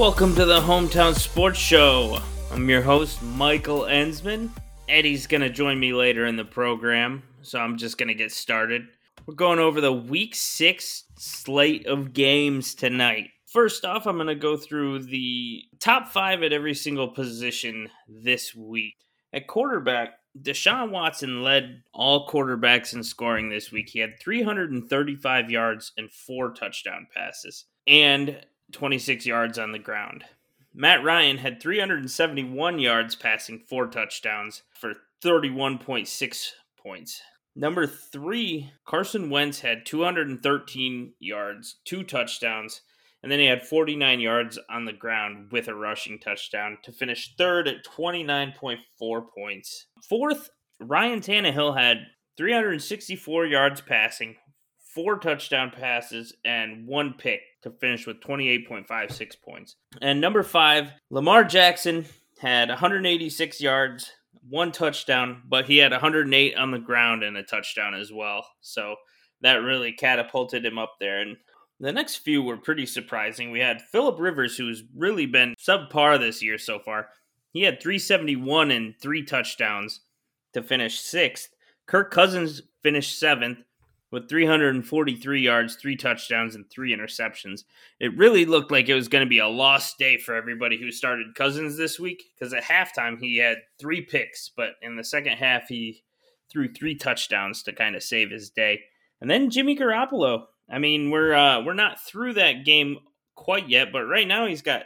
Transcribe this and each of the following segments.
Welcome to the Hometown Sports Show. I'm your host, Michael Ensman. Eddie's going to join me later in the program, so I'm just going to get started. We're going over the week six slate of games tonight. First off, I'm going to go through the top five at every single position this week. At quarterback, Deshaun Watson led all quarterbacks in scoring this week. He had 335 yards and four touchdown passes and 26 yards on the ground. Matt Ryan had 371 yards passing four touchdowns for 31.6 points. Number three, Carson Wentz had 213 yards, two touchdowns, and then he had 49 yards on the ground with a rushing touchdown to finish third at 29.4 points. Fourth, Ryan Tannehill had 364 yards passing, four touchdown passes, and one pick to finish with 28.56 points. And number five, Lamar Jackson had 186 yards, one touchdown, but he had 108 on the ground and a touchdown as well. So that really catapulted him up there. And the next few were pretty surprising. We had Philip Rivers, who's really been subpar this year so far. He had 371 and three touchdowns to finish sixth. Kirk Cousins finished seventh with 343 yards, three touchdowns, and three interceptions. It really looked like it was going to be a lost day for everybody who started Cousins this week because at halftime he had three picks, but in the second half he threw three touchdowns to kind of save his day. And then Jimmy Garoppolo. I mean, we're uh, we're not through that game quite yet, but right now he's got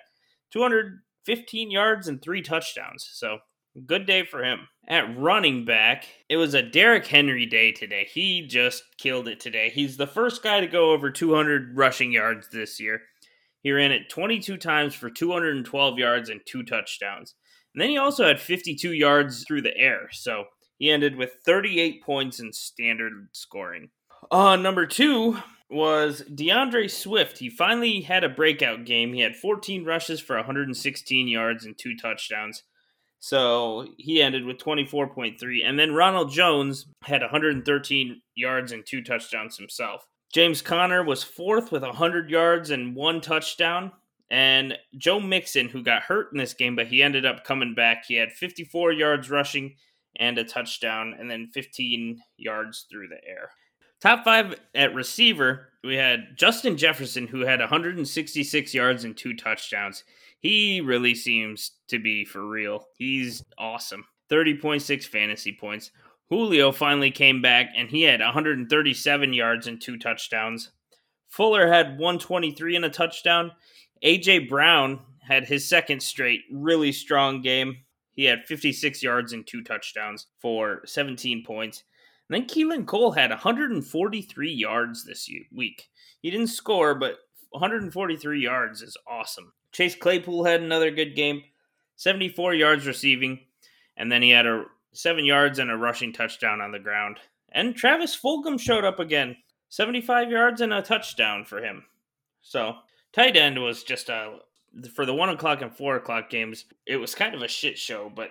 215 yards and three touchdowns. So good day for him. At running back, it was a Derrick Henry day today. He just killed it today. He's the first guy to go over 200 rushing yards this year. He ran it 22 times for 212 yards and two touchdowns. And then he also had 52 yards through the air. So he ended with 38 points in standard scoring. Uh, number two was DeAndre Swift. He finally had a breakout game. He had 14 rushes for 116 yards and two touchdowns. So he ended with 24.3. And then Ronald Jones had 113 yards and two touchdowns himself. James Conner was fourth with 100 yards and one touchdown. And Joe Mixon, who got hurt in this game, but he ended up coming back. He had 54 yards rushing and a touchdown, and then 15 yards through the air. Top five at receiver, we had Justin Jefferson, who had 166 yards and two touchdowns. He really seems to be for real. He's awesome. 30.6 fantasy points. Julio finally came back and he had 137 yards and two touchdowns. Fuller had 123 and a touchdown. AJ Brown had his second straight really strong game. He had 56 yards and two touchdowns for 17 points. And then Keelan Cole had 143 yards this week. He didn't score, but 143 yards is awesome. Chase Claypool had another good game, 74 yards receiving, and then he had a seven yards and a rushing touchdown on the ground. And Travis Fulgham showed up again, 75 yards and a touchdown for him. So tight end was just a for the one o'clock and four o'clock games. It was kind of a shit show, but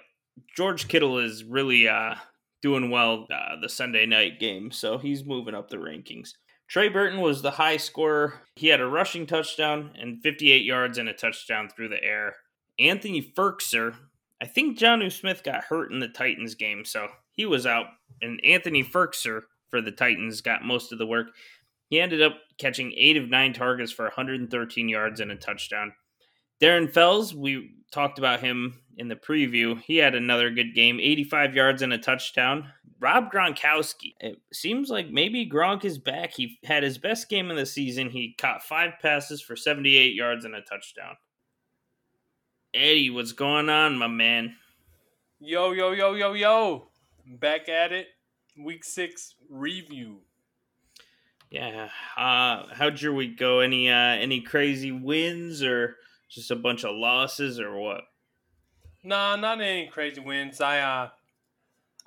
George Kittle is really uh, doing well uh, the Sunday night game, so he's moving up the rankings. Trey Burton was the high scorer. He had a rushing touchdown and 58 yards and a touchdown through the air. Anthony Firkser, I think Jonnu Smith got hurt in the Titans game, so he was out. And Anthony Firkser for the Titans got most of the work. He ended up catching eight of nine targets for 113 yards and a touchdown. Darren Fells, we talked about him in the preview. He had another good game, 85 yards and a touchdown. Rob Gronkowski. It seems like maybe Gronk is back. He had his best game of the season. He caught five passes for 78 yards and a touchdown. Eddie, what's going on, my man? Yo, yo, yo, yo, yo. Back at it. Week six review. Yeah. Uh, how'd your week go? Any uh, any crazy wins or just a bunch of losses or what? Nah, not any crazy wins. I uh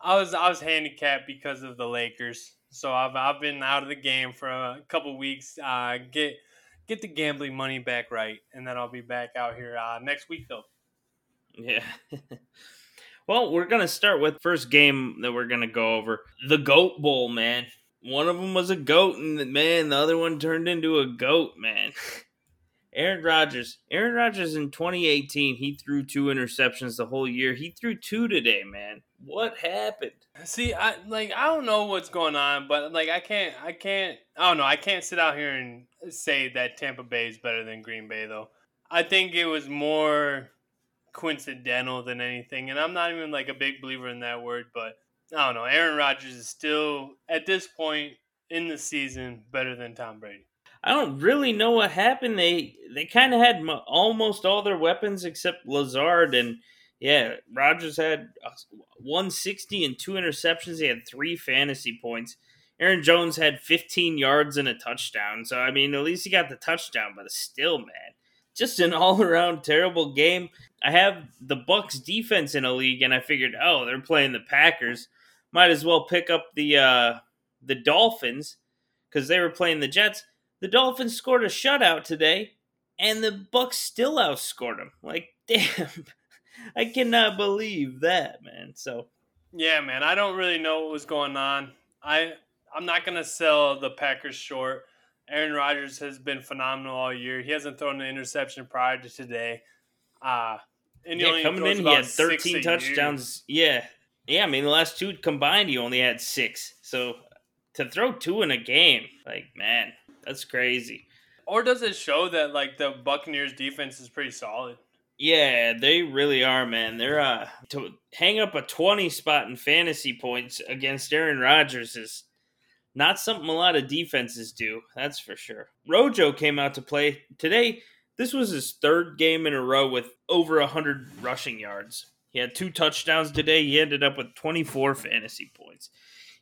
I was I was handicapped because of the Lakers. So I've I've been out of the game for a couple weeks. Uh get get the gambling money back right and then I'll be back out here uh next week though. Yeah. well, we're going to start with first game that we're going to go over. The Goat Bowl, man. One of them was a goat and man, the other one turned into a goat, man. Aaron Rodgers. Aaron Rodgers in 2018, he threw two interceptions the whole year. He threw two today, man. What happened? See, I like I don't know what's going on, but like I can't I can't I don't know, I can't sit out here and say that Tampa Bay is better than Green Bay though. I think it was more coincidental than anything, and I'm not even like a big believer in that word, but I don't know. Aaron Rodgers is still at this point in the season better than Tom Brady. I don't really know what happened. They they kind of had mo- almost all their weapons except Lazard and yeah, Rodgers had 160 and two interceptions. He had three fantasy points. Aaron Jones had 15 yards and a touchdown. So I mean, at least he got the touchdown, but still, man, just an all-around terrible game. I have the Bucks defense in a league, and I figured, oh, they're playing the Packers. Might as well pick up the uh, the Dolphins because they were playing the Jets. The Dolphins scored a shutout today, and the Bucks still outscored them. Like, damn, I cannot believe that, man. So, yeah, man, I don't really know what was going on. I I'm not gonna sell the Packers short. Aaron Rodgers has been phenomenal all year. He hasn't thrown an interception prior to today. Uh and yeah, coming in, he had 13 touchdowns. Yeah, yeah. I mean, the last two combined, he only had six. So to throw two in a game, like man, that's crazy. Or does it show that like the Buccaneers defense is pretty solid? Yeah, they really are, man. They're uh to hang up a 20 spot in fantasy points against Aaron Rodgers is not something a lot of defenses do, that's for sure. Rojo came out to play today. This was his third game in a row with over 100 rushing yards. He had two touchdowns today. He ended up with 24 fantasy points.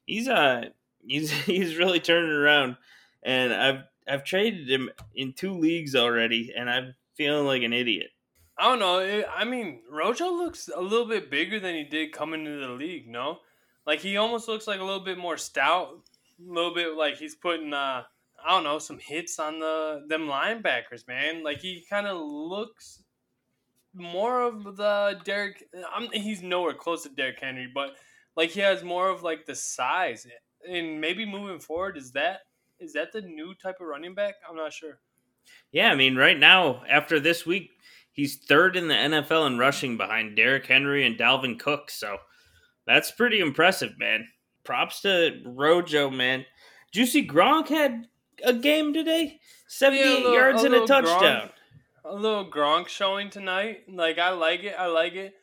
He's uh he's he's really turning around and I've I've traded him in two leagues already, and I'm feeling like an idiot. I don't know. I mean, Rojo looks a little bit bigger than he did coming into the league. No, like he almost looks like a little bit more stout, a little bit like he's putting uh I don't know some hits on the them linebackers, man. Like he kind of looks more of the Derrick. I'm, he's nowhere close to Derrick Henry, but like he has more of like the size, and maybe moving forward, is that is that the new type of running back? I'm not sure. Yeah, I mean, right now after this week, he's third in the NFL in rushing behind Derrick Henry and Dalvin Cook. So that's pretty impressive, man. Props to Rojo, man. Juicy Gronk had a game today, seventy-eight yeah, little, yards a and a touchdown. Gronk, a little Gronk showing tonight. Like I like it. I like it.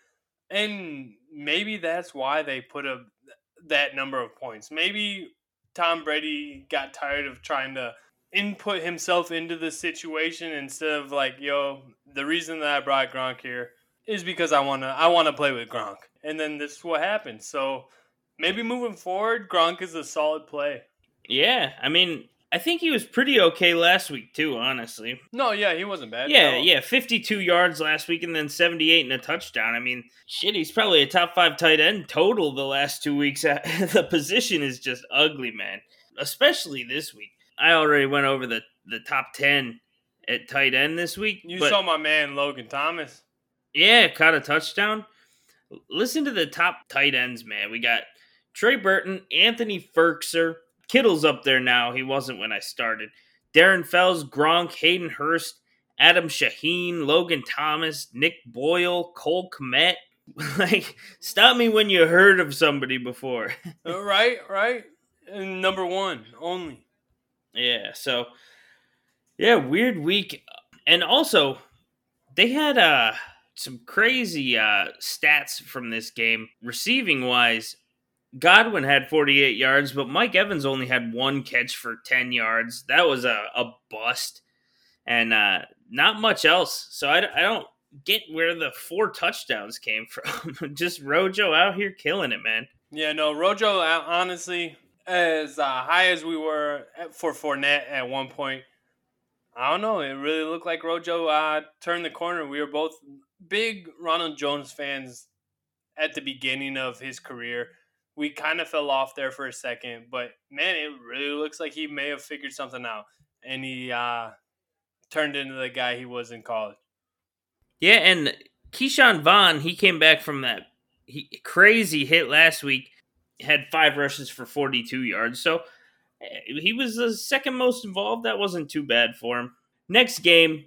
And maybe that's why they put a that number of points. Maybe Tom Brady got tired of trying to input himself into the situation instead of like, yo, the reason that I brought Gronk here is because I wanna I wanna play with Gronk. And then this is what happened. So maybe moving forward, Gronk is a solid play. Yeah, I mean, I think he was pretty okay last week too, honestly. No, yeah, he wasn't bad. Yeah, yeah, 52 yards last week and then 78 and a touchdown. I mean, shit, he's probably a top 5 tight end total the last 2 weeks. the position is just ugly, man. Especially this week. I already went over the the top 10 at tight end this week. You saw my man Logan Thomas. Yeah, caught a touchdown. Listen to the top tight ends, man. We got Trey Burton, Anthony Firkser, Kittle's up there now. He wasn't when I started. Darren Fells, Gronk, Hayden Hurst, Adam Shaheen, Logan Thomas, Nick Boyle, Cole Kmet. like, stop me when you heard of somebody before. Uh, right, right. And number one only. Yeah, so yeah, weird week. And also, they had uh some crazy uh stats from this game receiving wise Godwin had 48 yards, but Mike Evans only had one catch for 10 yards. That was a, a bust. And uh, not much else. So I, I don't get where the four touchdowns came from. Just Rojo out here killing it, man. Yeah, no, Rojo, uh, honestly, as uh, high as we were for Fournette at one point, I don't know. It really looked like Rojo uh, turned the corner. We were both big Ronald Jones fans at the beginning of his career we kind of fell off there for a second, but man, it really looks like he may have figured something out, and he uh, turned into the guy he was in college. Yeah, and Ke'Shawn Vaughn, he came back from that he, crazy hit last week, had five rushes for 42 yards, so eh, he was the second most involved. That wasn't too bad for him. Next game,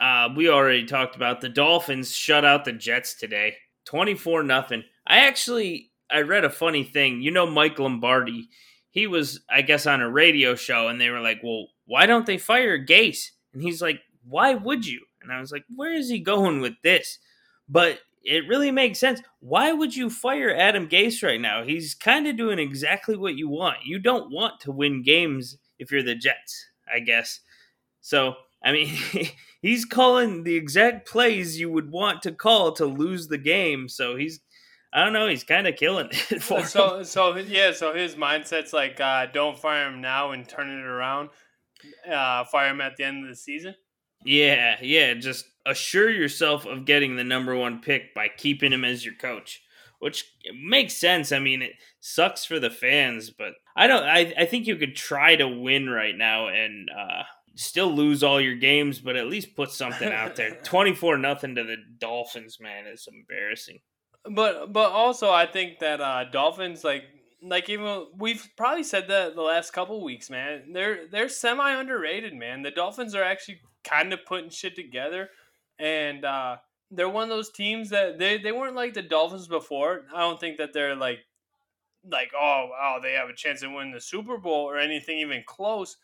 uh, we already talked about the Dolphins shut out the Jets today, twenty four nothing. I actually I read a funny thing. You know, Mike Lombardi. He was, I guess, on a radio show, and they were like, "Well, why don't they fire Gase?" And he's like, "Why would you?" And I was like, "Where is he going with this?" But it really makes sense. Why would you fire Adam Gase right now? He's kind of doing exactly what you want. You don't want to win games if you're the Jets, I guess. So, I mean, he's calling the exact plays you would want to call to lose the game. So he's, I don't know, he's kind of killing it for so, him. So, yeah, so his mindset's like, uh, don't fire him now and turn it around. Uh, fire him at the end of the season. Yeah, yeah. Just assure yourself of getting the number one pick by keeping him as your coach, which makes sense. I mean, it sucks for the fans, but I don't. I I think you could try to win right now and uh, still lose all your games, but at least put something out there. Twenty four nothing to the Dolphins, man, is embarrassing. But but also, I think that uh, Dolphins like like even we've probably said that the last couple weeks, man. They're they're semi underrated, man. The Dolphins are actually kind of putting shit together, and uh, they're one of those teams that they they weren't like the Dolphins before. I don't think that they're like like oh oh they have a chance to win the Super Bowl or anything even close.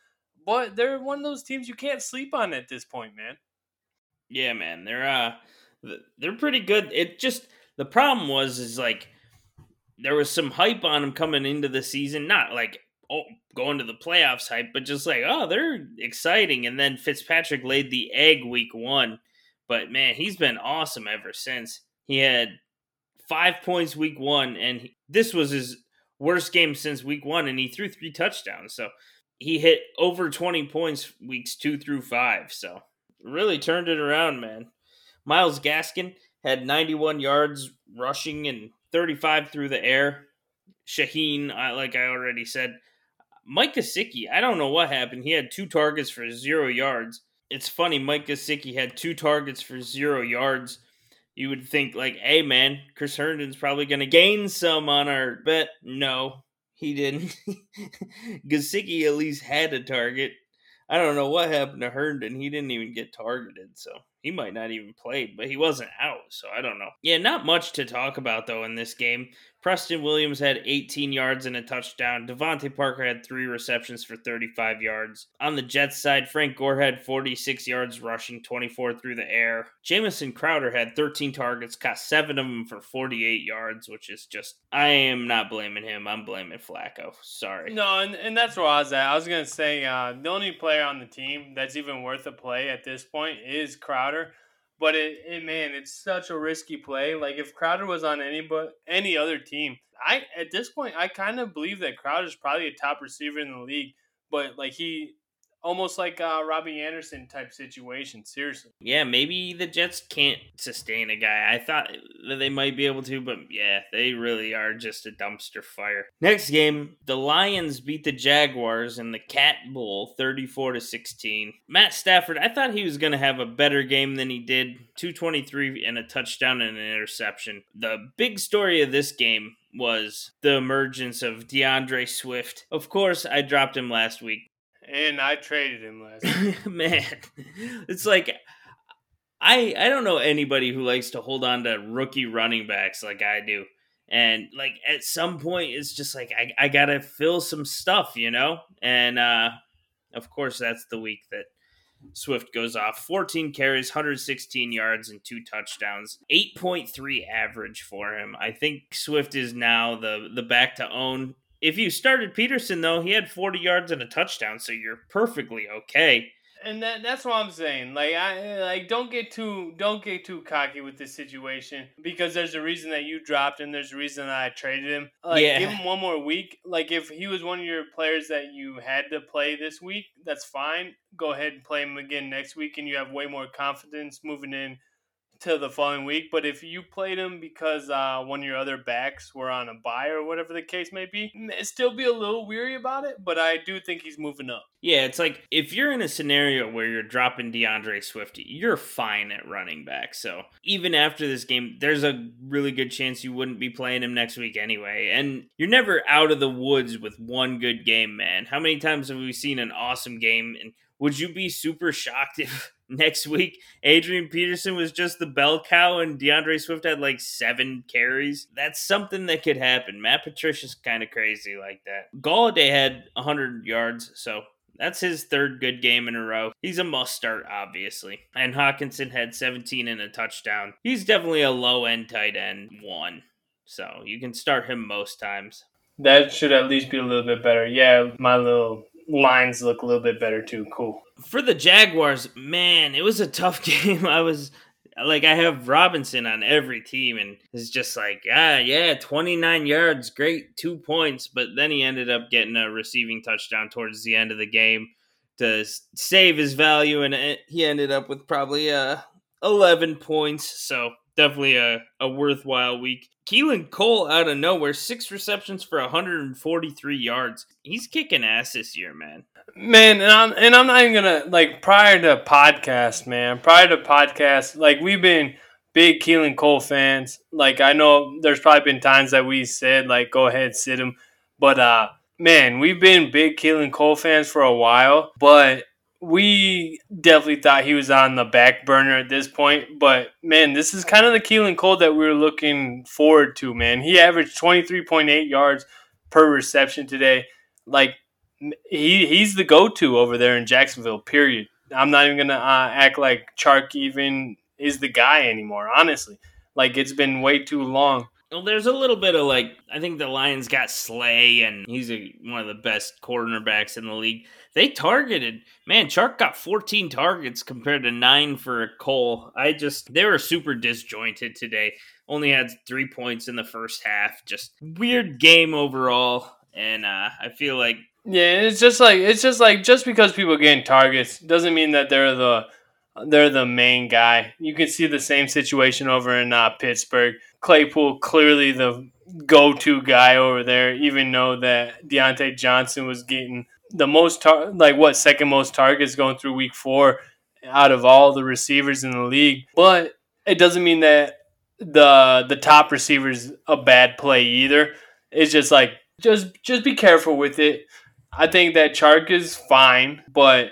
But they're one of those teams you can't sleep on at this point, man. Yeah, man, they're uh they're pretty good. It just the problem was is like there was some hype on him coming into the season, not like oh, going to the playoffs hype, but just like, oh, they're exciting. And then Fitzpatrick laid the egg week one. But man, he's been awesome ever since. He had five points week one, and he, this was his worst game since week one, and he threw three touchdowns. So he hit over 20 points weeks two through five. So really turned it around, man. Myles Gaskin had 91 yards rushing and 35 through the air. Shaheen, like I already said, Mike Gesicki, I don't know what happened. He had two targets for zero yards. It's funny, Mike Gesicki had two targets for zero yards. You would think like, hey man, Chris Herndon's probably gonna gain some on our bet. No, he didn't. Gesicki at least had a target. I don't know what happened to Herndon. He didn't even get targeted, so he might not even play, but he wasn't out, so I don't know. Yeah, not much to talk about though in this game. Preston Williams had 18 yards and a touchdown. DeVante Parker had three receptions for 35 yards. On the Jets side, Frank Gore had 46 yards rushing, 24 through the air. Jamison Crowder had 13 targets, caught seven of them for 48 yards, which is just, I am not blaming him. I'm blaming Flacco. Sorry. No, and, and that's where I was at. I was going to say uh, the only player on the team that's even worth a play at this point is Crowder. But it, it man, it's such a risky play. Like if Crowder was on any but any other team, I at this point I kind of believe that Crowder's probably a top receiver in the league. But like he almost like a Robbie Anderson type situation. Seriously. Yeah, maybe the Jets can't sustain a guy. I thought that they might be able to, but yeah, they really are just a dumpster fire. Next game, the Lions beat the Jaguars in the Cat Bowl 34 to 16. Matt Stafford, I thought he was going to have a better game than he did. 223 and a touchdown and an interception. The big story of this game was the emergence of DeAndre Swift. Of course, I dropped him last week and I traded him last. Man, it's like I I don't know anybody who likes to hold on to rookie running backs like I do. And like at some point it's just like I, I gotta fill some stuff, you know? And uh of course that's the week that Swift goes off 14 carries, 116 yards, and two touchdowns. 8.3 average for him. I think Swift is now the the back to own if you started Peterson though, he had 40 yards and a touchdown, so you're perfectly okay. And that, that's what I'm saying. Like I like don't get too don't get too cocky with this situation because there's a reason that you dropped and there's a reason that I traded him. Like yeah. give him one more week. Like if he was one of your players that you had to play this week, that's fine. Go ahead and play him again next week and you have way more confidence moving in to the following week. But if you played him because uh, one of your other backs were on a bye or whatever the case may be, still be a little weary about it. But I do think he's moving up. Yeah, it's like if you're in a scenario where you're dropping DeAndre Swift, you're fine at running back. So even after this game, there's a really good chance you wouldn't be playing him next week anyway. And you're never out of the woods with one good game, man. How many times have we seen an awesome game and would you be super shocked if next week Adrian Peterson was just the bell cow and DeAndre Swift had like seven carries. That's something that could happen. Matt Patricia's kind of crazy like that. Golladay had 100 yards, so that's his third good game in a row. He's a must start, obviously. And Hockenson had 17 and a touchdown. He's definitely a low end tight end one. So you can start him most times. That should at least be a little bit better. Yeah, my little lines look a little bit better too. Cool. For the Jaguars, man, it was a tough game. I was like I have Robinson on every team, and it's just like, ah, yeah, 29 yards, great, two points. But then he ended up getting a receiving touchdown towards the end of the game to save his value, and he ended up with probably uh, 11 points. So definitely a, a worthwhile week. Keelan Cole out of nowhere, six receptions for 143 yards. He's kicking ass this year, man. Man, and I'm and I'm not even gonna like prior to podcast, man. Prior to podcast, like we've been big Keelan Cole fans. Like I know there's probably been times that we said like go ahead sit him, but uh man, we've been big Keelan Cole fans for a while. But we definitely thought he was on the back burner at this point. But man, this is kind of the Keelan Cole that we were looking forward to. Man, he averaged 23.8 yards per reception today. Like he he's the go to over there in Jacksonville. Period. I'm not even gonna uh, act like Chark even is the guy anymore. Honestly, like it's been way too long. Well, there's a little bit of like I think the Lions got Slay, and he's a, one of the best cornerbacks in the league. They targeted man. Chark got 14 targets compared to nine for Cole. I just they were super disjointed today. Only had three points in the first half. Just weird game overall, and uh, I feel like yeah, it's just like it's just like just because people getting targets doesn't mean that they're the they're the main guy. You can see the same situation over in uh, Pittsburgh. Claypool clearly the go-to guy over there, even though that Diontae Johnson was getting the most tar- like what second most targets going through week four out of all the receivers in the league. But it doesn't mean that the the top receiver's a bad play either. It's just like just just be careful with it. I think that Chark is fine, but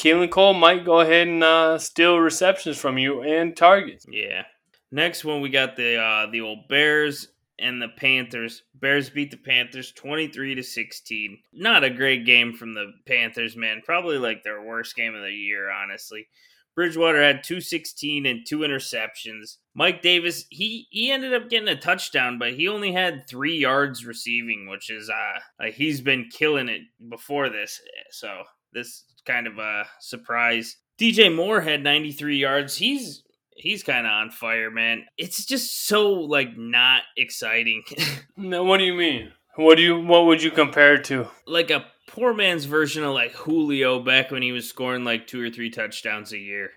Keelan Cole might go ahead and uh, steal receptions from you and targets. Yeah. Next one, we got the uh, the old Bears and the Panthers. Bears beat the Panthers 23 to 16. Not a great game from the Panthers, man. Probably like their worst game of the year, honestly. Bridgewater had 216 and two interceptions. Mike Davis, he he ended up getting a touchdown, but he only had 3 yards receiving, which is uh like he's been killing it before this. So, this kind of a surprise. DJ Moore had 93 yards. He's he's kind of on fire, man. It's just so like not exciting. no, what do you mean? What do you what would you compare it to? Like a poor man's version of like Julio back when he was scoring like two or three touchdowns a year.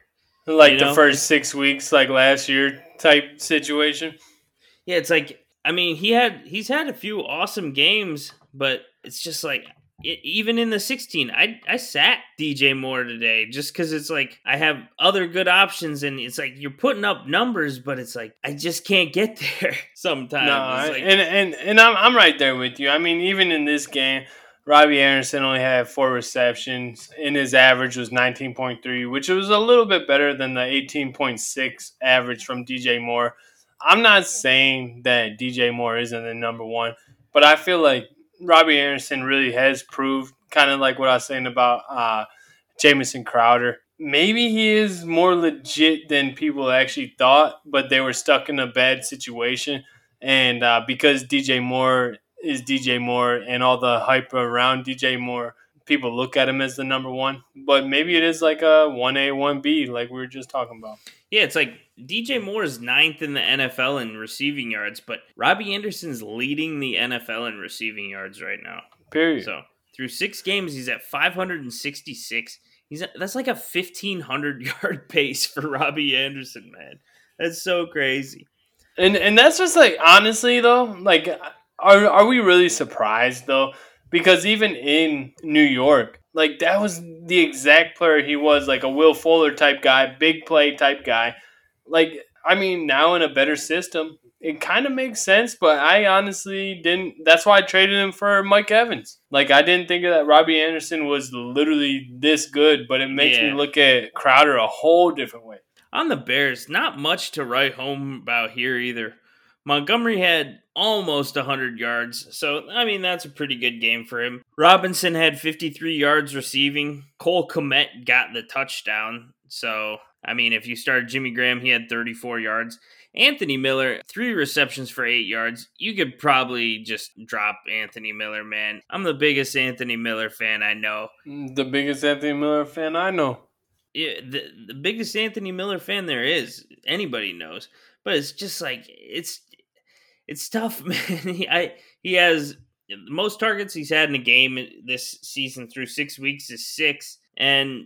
Like you the first 6 weeks like last year type situation. Yeah, it's like I mean, he had he's had a few awesome games, but it's just like it, even in the 16 i i sat dj moore today just because it's like i have other good options and it's like you're putting up numbers but it's like i just can't get there sometimes. No, like, and and and I'm, I'm right there with you. I mean even in this game robbie anderson only had four receptions and his average was 19.3 which was a little bit better than the 18.6 average from dj moore. I'm not saying that dj moore isn't the number one but i feel like Robbie Anderson really has proved kind of like what I was saying about uh, Jamison Crowder. Maybe he is more legit than people actually thought, but they were stuck in a bad situation. And uh, because DJ Moore is DJ Moore and all the hype around DJ Moore, people look at him as the number one. But maybe it is like a 1A, 1B, like we were just talking about. Yeah, it's like DJ Moore is ninth in the NFL in receiving yards, but Robbie Anderson's leading the NFL in receiving yards right now. Period. So through six games, he's at 566. He's at, that's like a 1500 yard pace for Robbie Anderson, man. That's so crazy. And and that's just like honestly though, like are are we really surprised though? Because even in New York, like that was the exact player he was, like a Will Fuller type guy, big play type guy like I mean, now in a better system, it kind of makes sense, but I honestly didn't. That's why I traded him for Mike Evans. Like I didn't think that Robbie Anderson was literally this good, but it makes yeah. me look at Crowder a whole different way. On the Bears, not much to write home about here either. Montgomery had almost 100 yards, so I mean that's a pretty good game for him. Robinson had 53 yards receiving. Cole Kmet got the touchdown, so I mean if you started Jimmy Graham, he had 34 yards. Anthony Miller, three receptions for eight yards. You could probably just drop Anthony Miller, man. I'm the biggest Anthony Miller fan I know. Mm, the biggest Anthony Miller fan I know. Yeah, the, the biggest Anthony Miller fan there is. Anybody knows. But it's just like it's it's tough, man. He, I he has the most targets he's had in a game this season through six weeks is six, and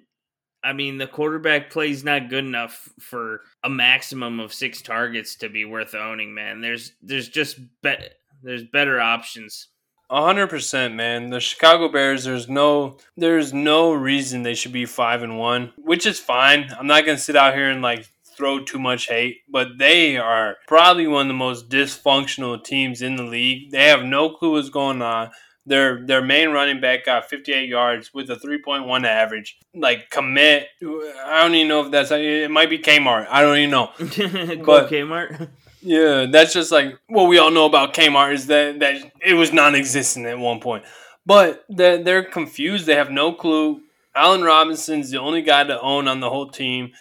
I mean, the quarterback play is not good enough for a maximum of six targets to be worth owning. Man, there's there's just be- there's better options. hundred percent, man. The Chicago Bears, there's no there's no reason they should be five and one, which is fine. I'm not gonna sit out here and like throw too much hate, but they are probably one of the most dysfunctional teams in the league. They have no clue what's going on. Their their main running back got 58 yards with a 3.1 average. Like commit, I don't even know if that's it. Might be Kmart. I don't even know. but Kmart. Yeah, that's just like what we all know about Kmart is that that it was non-existent at one point. But they're, they're confused. They have no clue. Allen Robinson's the only guy to own on the whole team.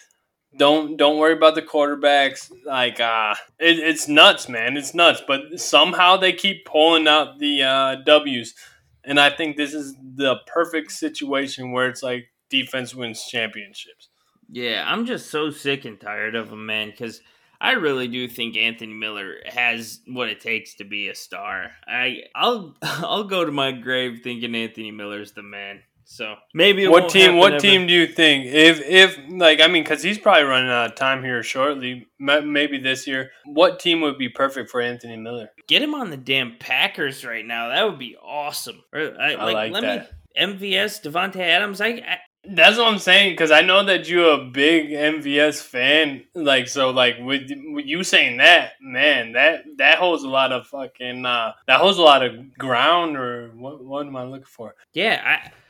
Don't don't worry about the quarterbacks. Like uh it, it's nuts, man. It's nuts. But somehow they keep pulling out the uh, W's, and I think this is the perfect situation where it's like defense wins championships. Yeah, I'm just so sick and tired of him, man. Because I really do think Anthony Miller has what it takes to be a star. I I'll I'll go to my grave thinking Anthony Miller's the man. So maybe what team? What ever. team do you think? If if like I mean, because he's probably running out of time here shortly. Maybe this year. What team would be perfect for Anthony Miller? Get him on the damn Packers right now. That would be awesome. Or, I, I like, like let that. Me, MVS Davante Adams. I, I that's what I'm saying because I know that you're a big MVS fan. Like so, like with, with you saying that, man, that that holds a lot of fucking uh, that holds a lot of ground. Or what? What am I looking for? Yeah,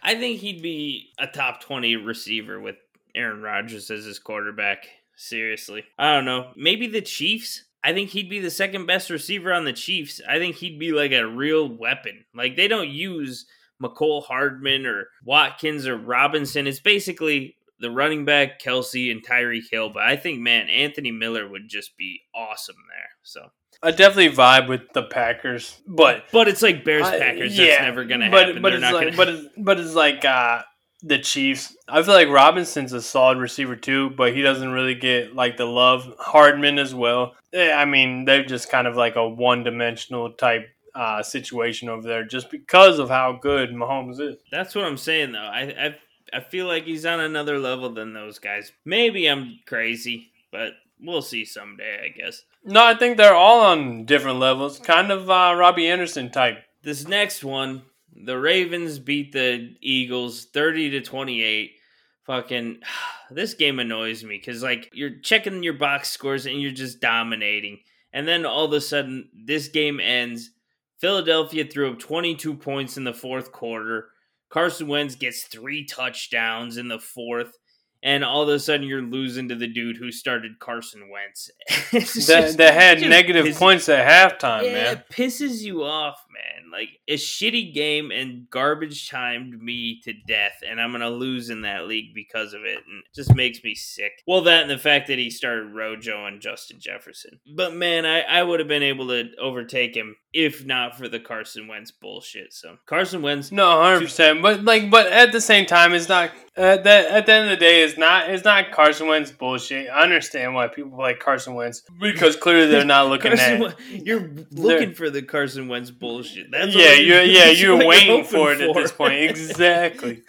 I I think he'd be a top twenty receiver with Aaron Rodgers as his quarterback. Seriously, I don't know. Maybe the Chiefs. I think he'd be the second best receiver on the Chiefs. I think he'd be like a real weapon. Like they don't use Mecole Hardman or Watkins or Robinson. It's basically the running back, Kelce, and Tyreek Hill. But I think, man, Anthony Miller would just be awesome there. So I definitely vibe with the Packers, but but it's like Bears Packers. Yeah, That's never gonna but, happen. But it's like, gonna... but it's, but it's like uh, the Chiefs. I feel like Robinson's a solid receiver too, but he doesn't really get like the love. Hardman as well. I mean, they're just kind of like a one dimensional type uh, situation over there just because of how good Mahomes is. That's what I'm saying, though. I, I I feel like he's on another level than those guys. Maybe I'm crazy, but we'll see someday, I guess. No, I think they're all on different levels. Kind of uh, Robbie Anderson type. This next one, the Ravens beat the Eagles 30 to 28. Fucking, this game annoys me because, like, you're checking your box scores and you're just dominating. And then all of a sudden, this game ends Philadelphia threw up 22 points in the fourth quarter. Carson Wentz gets three touchdowns in the fourth and all of a sudden you're losing to the dude who started Carson Wentz. that, that had negative piss, points at halftime, yeah, man. It pisses you off, man. Like a shitty game and garbage timed me to death, and I'm gonna lose in that league because of it, and it just makes me sick. Well, that and the fact that he started Rojo and Justin Jefferson. But man, I, I would have been able to overtake him if not for the Carson Wentz bullshit. So Carson Wentz, no, hundred percent. But like, but at the same time, it's not at the at the end of the day, it's not it's not Carson Wentz bullshit. I understand why people like Carson Wentz because clearly they're not looking Carson, at. You're looking for the Carson Wentz bullshit. That's yeah, you're yeah you're waiting for it for. at this point. Exactly.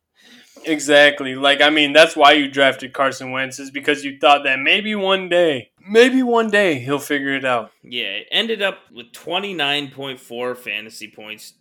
exactly. Like I mean, that's why you drafted Carson Wentz is because you thought that maybe one day, maybe one day he'll figure it out. Yeah, it ended up with twenty nine point four fantasy points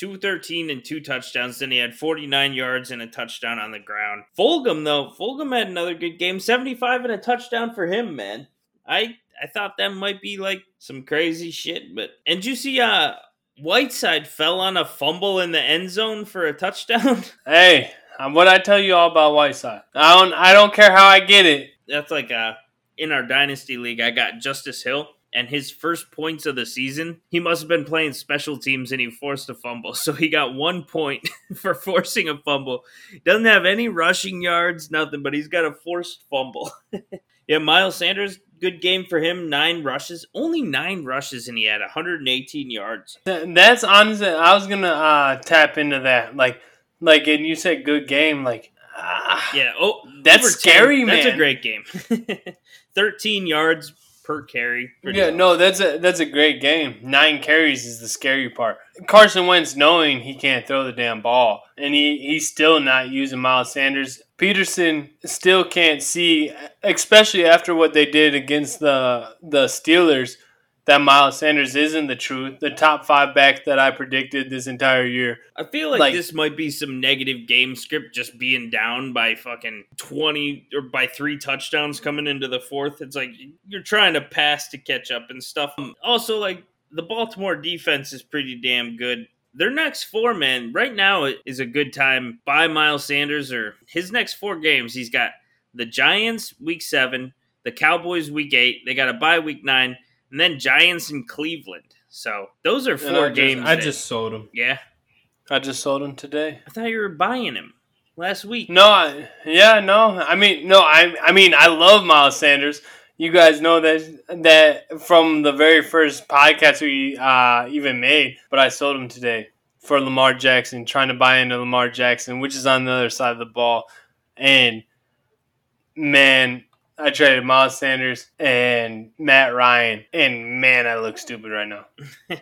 213 and two touchdowns. Then he had 49 yards and a touchdown on the ground. Fulgham, though, Fulgham had another good game. 75 and a touchdown for him, man. I I thought that might be like some crazy shit. But and you see, uh, Whiteside fell on a fumble in the end zone for a touchdown. Hey, um, what I tell you all about Whiteside? I don't. I don't care how I get it. That's like uh in our dynasty league. I got Justice Hill. And his first points of the season, he must have been playing special teams and he forced a fumble. So he got one point for forcing a fumble. Doesn't have any rushing yards, nothing, but he's got a forced fumble. yeah, Miles Sanders, good game for him. Nine rushes, only nine rushes, and he had 118 yards. Th- That's honestly. I was gonna uh, tap into that. Like, like, and you said good game. Like, ah, Yeah. Oh, That's over 10. scary, That's a great game. 13 yards per carry. Yeah, no, that's a that's a great game. Nine carries is the scary part. Carson Wentz knowing he can't throw the damn ball, and he he's still not using Miles Sanders. Peterson still can't see, especially after what they did against the the Steelers. That Miles Sanders isn't the truth, the top five back that I predicted this entire year. I feel like, Like- this might be some negative game script just being down by fucking 20 or by three touchdowns coming into the fourth. It's like you're trying to pass to catch up and stuff. Um, Also, like the Baltimore defense is pretty damn good. Their next four, man, right now is a good time. Buy Miles Sanders or his next four games, he's got the Giants week seven, the Cowboys week eight. They got a bye week nine, and then Giants in Cleveland. So those are four I just- games. I that- just sold him. yeah. I just sold him today. I thought you were buying him last week. No, I, yeah, no. I mean, no. I, I mean, I love Miles Sanders. You guys know that that from the very first podcast we uh, even made. But I sold him today for Lamar Jackson, trying to buy into Lamar Jackson, which is on the other side of the ball. And man, I traded Miles Sanders and Matt Ryan, and man, I look stupid right now.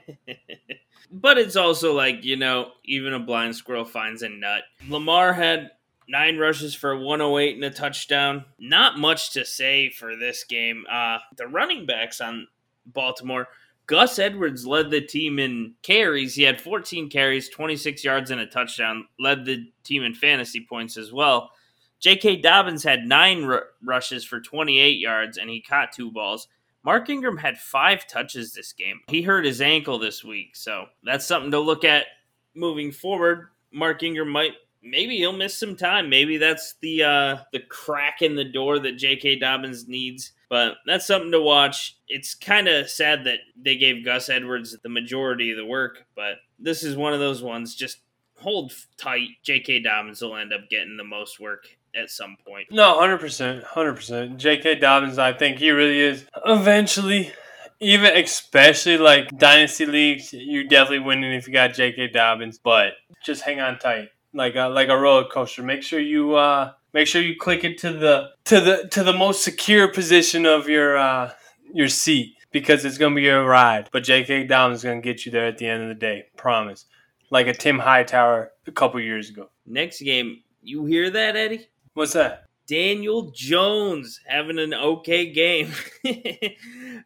but it's also like, you know, even a blind squirrel finds a nut. Lamar had nine rushes for 108 and a touchdown. Not much to say for this game. Uh, the running backs on Baltimore. Gus Edwards led the team in carries. He had 14 carries, 26 yards, and a touchdown. Led the team in fantasy points as well. J.K. Dobbins had nine r- rushes for 28 yards, and he caught two balls. Mark Ingram had five touches this game. He hurt his ankle this week, so that's something to look at moving forward. Mark Ingram might maybe he'll miss some time. Maybe that's the uh the crack in the door that J.K. Dobbins needs. But that's something to watch. It's kind of sad that they gave Gus Edwards the majority of the work, but this is one of those ones. Just hold tight. J.K. Dobbins will end up getting the most work at some point. No, hundred percent, hundred percent. J.K. Dobbins, I think he really is. Eventually, even especially like dynasty leagues, you're definitely winning if you got J.K. Dobbins. But just hang on tight, like a, like a roller coaster. Make sure you uh, make sure you click it to the to the to the most secure position of your uh, your seat because it's gonna be a ride. But J.K. Dobbins is gonna get you there at the end of the day. Promise. Like a Tim Hightower a couple years ago. Next game, you hear that, Eddie? What's that? Daniel Jones having an okay game.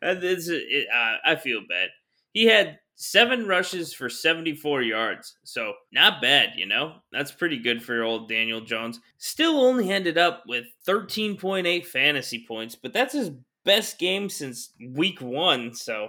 This, it, uh, I feel bad. He had seven rushes for 74 yards. So, not bad, you know? That's pretty good for old Daniel Jones. Still only ended up with 13.8 fantasy points, but that's his best game since week one. So,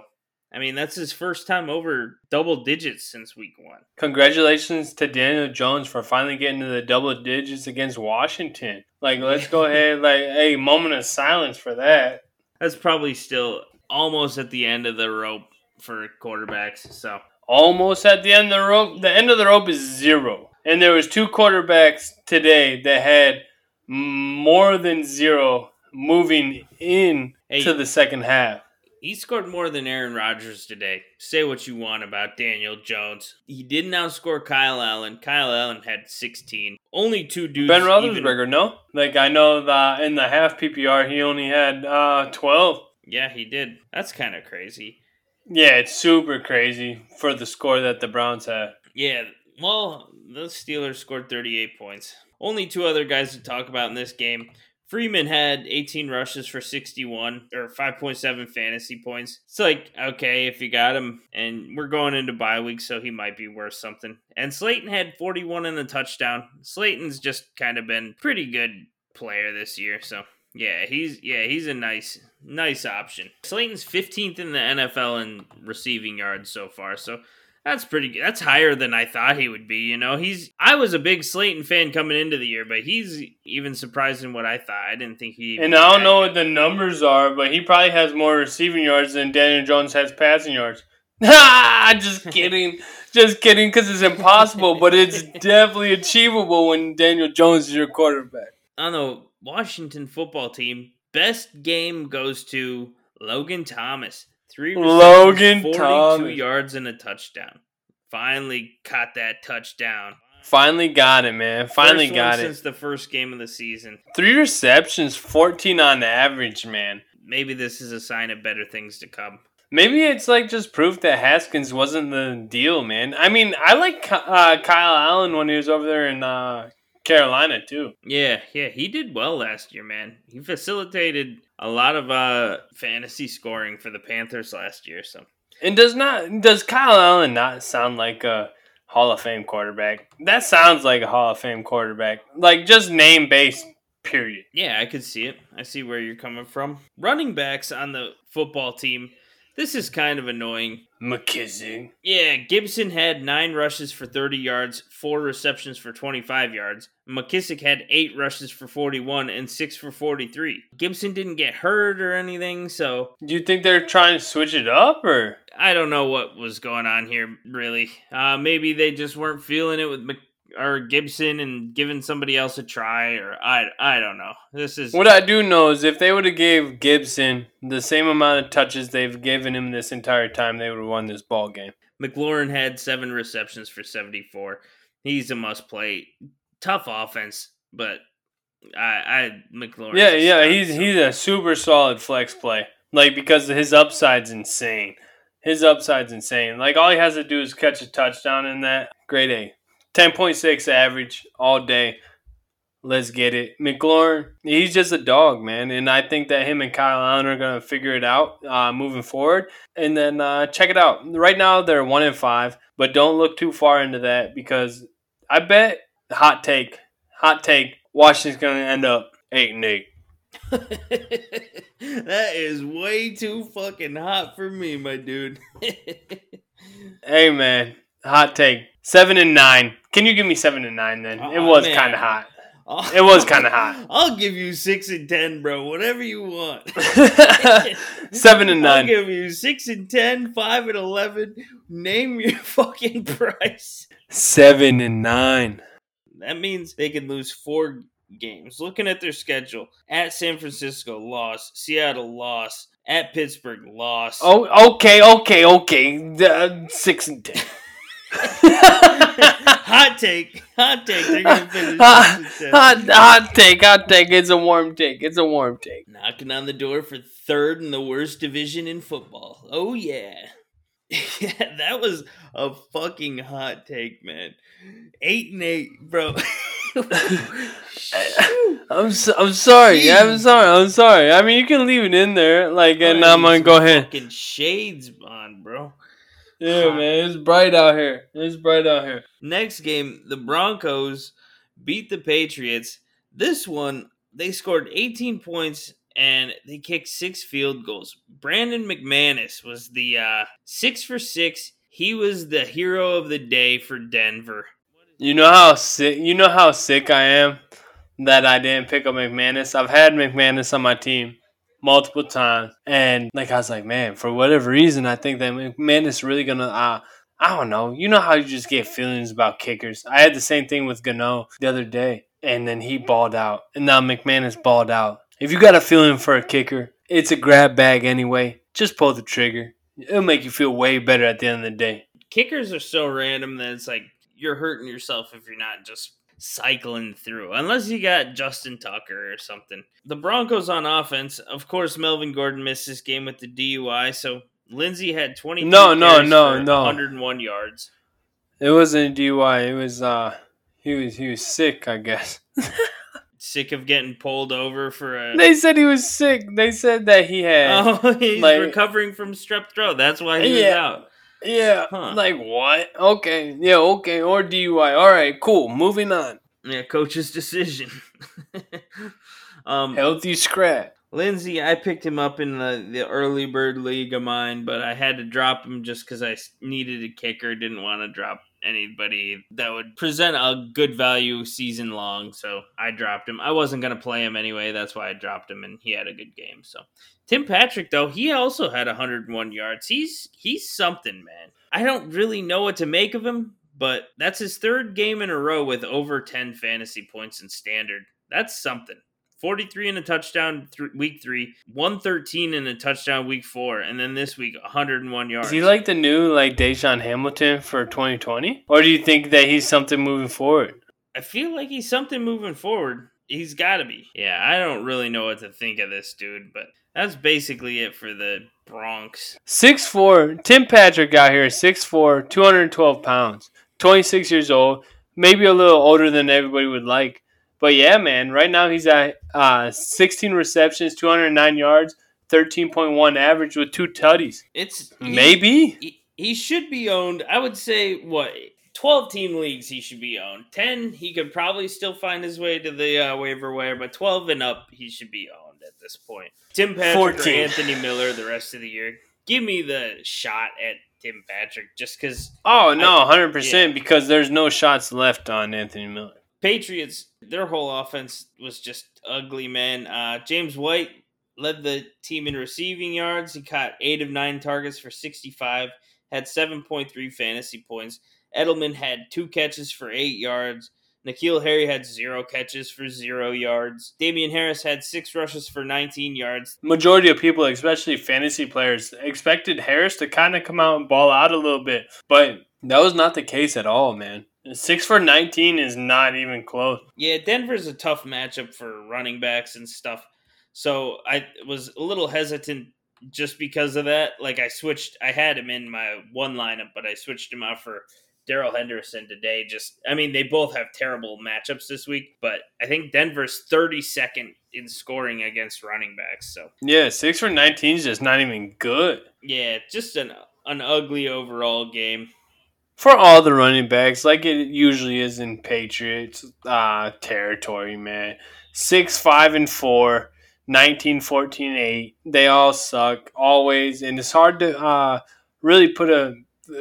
I mean, that's his first time over double digits since week one. Congratulations to Daniel Jones for finally getting to the double digits against Washington. Like, let's go ahead, like, hey, moment of silence for that. That's probably still almost at the end of the rope for quarterbacks. So, Almost at the end of the rope. The end of the rope is zero, and there was two quarterbacks today that had more than zero moving in to the second half. He scored more than Aaron Rodgers today. Say what you want about Daniel Jones. He didn't outscore Kyle Allen. Kyle Allen had 16. Only two dudes. Ben even- Roethlisberger, no? Like, I know that in the half PPR, he only had uh, 12. Yeah, he did. That's kind of crazy. Yeah, it's super crazy for the score that the Browns had. Yeah, well, the Steelers scored 38 points. Only two other guys to talk about in this game. Freeman had 18 rushes for 61 or 5.7 fantasy points. It's like, okay, if you got him, and we're going into bye week, so he might be worth something. And Slayton had 41 in the touchdown. Slayton's just kind of been pretty good player this year, so Yeah, he's yeah, he's a nice nice option. Slayton's 15th in the NFL in receiving yards so far, so that's pretty good. That's higher than I thought he would be, you know. He's I was a big Slayton fan coming into the year, but he's even surprising what I thought. I didn't think he And I don't know what the numbers are, but he probably has more receiving yards than Daniel Jones has passing yards. just kidding. Just kidding, because it's impossible, but it's definitely achievable when Daniel Jones is your quarterback. On the Washington football team, best game goes to Logan Thomas. Three Logan 42 Thomas. yards and a touchdown. Finally caught that touchdown. Finally got it, man. Finally First got it. since the first game of the season. Three receptions, 14 on average, man. Maybe this is a sign of better things to come. Maybe it's like just proof that Haskins wasn't the deal, man. I mean, I like uh, Kyle Allen when he was over there in uh, Carolina too. Yeah, yeah, he did well last year, man. He facilitated a lot of uh fantasy scoring for the Panthers last year, so And does not does Kyle Allen not sound like a Hall of Fame quarterback? That sounds like a Hall of Fame quarterback. Like just name based. Period. yeah, I could see it. I see where you're coming from. Running backs on the football team. This is kind of annoying. McKissic. Yeah, Gibson had nine rushes for 30 yards, four receptions for 25 yards. McKissic had eight rushes for 41 and six for 43. Gibson didn't get hurt or anything, so Do you think they're trying to switch it up or? I don't know what was going on here, really. Uh, maybe they just weren't feeling it with Mc- or Gibson and giving somebody else a try, or I, I don't know. This is What I do know is if they would have gave Gibson the same amount of touches they've given him this entire time, they would have won this ball game. McLaurin had seven receptions for 74. He's a must play. Tough offense, but I, I McLaurin. Yeah, yeah, he's he's a super solid flex play. Like because his upside's insane. His upside's insane. Like all he has to do is catch a touchdown in that. Grade A. Ten point six average all day. Let's get it. McLaurin, he's just a dog, man. And I think that him and Kyle Allen are gonna figure it out uh, moving forward. And then uh, check it out. Right now they're one and five, but don't look too far into that because I bet hot take, hot take, Washington's gonna end up eight and eight. that is way too fucking hot for me, my dude. Hey man, hot take. Seven and nine. Can you give me seven and nine then? it was kind of hot. It was kinda hot. I'll give you six and ten, bro. Whatever you want. seven and nine. I'll give you six and ten, five and eleven. Name your fucking price. Seven and nine. That means they can lose four games. Looking at their schedule, at San Francisco, loss. Seattle, loss. At Pittsburgh, loss. Oh, okay, okay, okay. Uh, six and ten. hot take, hot take. They're gonna finish hot, and hot, hot take, hot take. It's a warm take. It's a warm take. Knocking on the door for third in the worst division in football. Oh yeah. yeah, that was a fucking hot take, man. Eight and eight, bro. I'm so, I'm sorry. I'm sorry. I'm sorry. I mean, you can leave it in there, like, oh, and I I'm gonna go ahead. Fucking shades on, bro. Yeah, man, it's bright out here. It's bright out here. Next game, the Broncos beat the Patriots. This one, they scored 18 points and they kicked six field goals. Brandon McManus was the uh, six for six. He was the hero of the day for Denver. You know how sick. You know how sick I am that I didn't pick up McManus. I've had McManus on my team multiple times, and like I was like, man, for whatever reason, I think that McManus really gonna. Uh, I don't know. You know how you just get feelings about kickers. I had the same thing with Gano the other day, and then he balled out, and now McManus balled out. If you got a feeling for a kicker, it's a grab bag anyway. Just pull the trigger. It'll make you feel way better at the end of the day. Kickers are so random that it's like you're hurting yourself if you're not just cycling through, unless you got Justin Tucker or something. The Broncos on offense, of course, Melvin Gordon missed this game with the DUI, so Lindsey had 20. No, no, no, no. 101 yards. It wasn't a DUI. It was uh, he was he was sick, I guess. Sick of getting pulled over for a. They said he was sick. They said that he had. Oh, he's like- recovering from strep throat. That's why he was out. Yeah. Huh. Like what? Okay. Yeah. Okay. Or DUI. All right. Cool. Moving on. Yeah, coach's decision. Um, Healthy scrap. Lindsey, I picked him up in the, the early bird league of mine, but I had to drop him just because I needed a kicker. Didn't want to drop anybody that would present a good value season long, so I dropped him. I wasn't going to play him anyway. That's why I dropped him, and he had a good game. So Tim Patrick, though, he also had 101 yards. He's he's something, man. I don't really know what to make of him, but that's his third game in a row with over 10 fantasy points in standard. That's something. 43 in a touchdown th- week three, 113 in a touchdown week four, and then this week 101 yards. Is he like the new like DaeSean Hamilton for 2020? Or do you think that he's something moving forward? I feel like he's something moving forward. He's got to be. Yeah, I don't really know what to think of this dude, but that's basically it for the Bronx. 6'4, Tim Patrick got here, 6'4, 212 pounds, 26 years old, maybe a little older than everybody would like. But yeah, man, right now he's at uh, 16 receptions, 209 yards, 13.1 average with two tutties. It's maybe he, he should be owned. I would say what 12 team leagues he should be owned. 10 he could probably still find his way to the uh, waiver wire, but 12 and up he should be owned at this point. Tim Patrick 14. or Anthony Miller the rest of the year. Give me the shot at Tim Patrick just because. Oh no, hundred percent because there's no shots left on Anthony Miller. Patriots, their whole offense was just ugly, man. Uh, James White led the team in receiving yards. He caught eight of nine targets for 65, had 7.3 fantasy points. Edelman had two catches for eight yards. N'Keal Harry had zero catches for zero yards. Damien Harris had six rushes for 19 yards. Majority of people, especially fantasy players, expected Harris to kind of come out and ball out a little bit, but that was not the case at all, man. Six for 19 is not even close. Yeah, Denver's a tough matchup for running backs and stuff. So I was a little hesitant just because of that. Like I switched, I had him in my one lineup, but I switched him out for Darrell Henderson today. Just, I mean, they both have terrible matchups this week, but I think Denver's 32nd in scoring against running backs. So yeah, six for 19 is just not even good. Yeah, just an an ugly overall game for all the running backs, like it usually is in Patriots uh, territory, man. Six, five, and four, 19, 14, 8. They all suck always, and it's hard to uh, really put a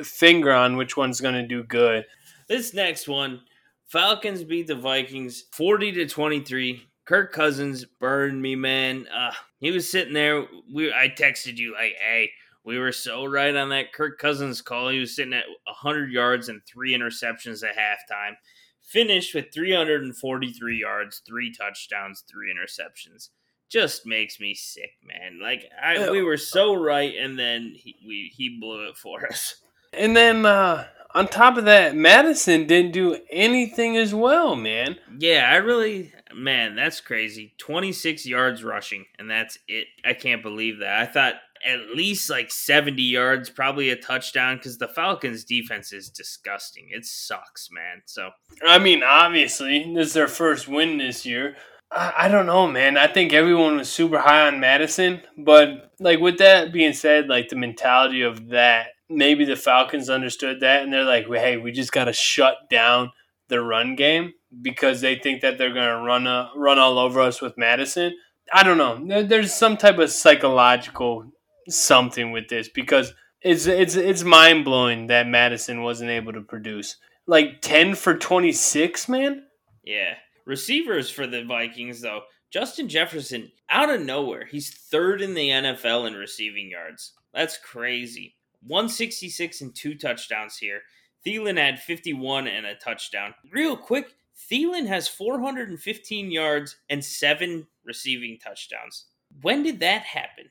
finger on which one's going to do good. This next one, Falcons beat the Vikings 40 to 23. Kirk Cousins burned me, man. Uh, he was sitting there. We I texted you like, "Hey, we were so right on that Kirk Cousins call. He was sitting at 100 yards and three interceptions at halftime. Finished with 343 yards, three touchdowns, three interceptions. Just makes me sick, man. Like I, we were so right, and then he, we he blew it for us. And then uh, on top of that, Mattison didn't do anything as well, man. Yeah, I really, man, that's crazy. 26 yards rushing, and that's it. I can't believe that. I thought at least like 70 yards, probably a touchdown because the Falcons defense is disgusting. It sucks, man. So, I mean, obviously, this is their first win this year. I, I don't know, man. I think everyone was super high on Mattison, but like with that being said, like the mentality of that, maybe the Falcons understood that and they're like, hey, we just got to shut down the run game because they think that they're going to run a, run all over us with Mattison. I don't know. There's some type of psychological something with this because it's it's it's mind blowing that Mattison wasn't able to produce like ten for twenty six, man. Yeah, receivers for the Vikings though. Justin Jefferson out of nowhere, he's third in the NFL in receiving yards. That's crazy. 166 and two touchdowns here. Thielen had 51 and a touchdown. Real quick, Thielen has 415 yards and seven receiving touchdowns. When did that happen?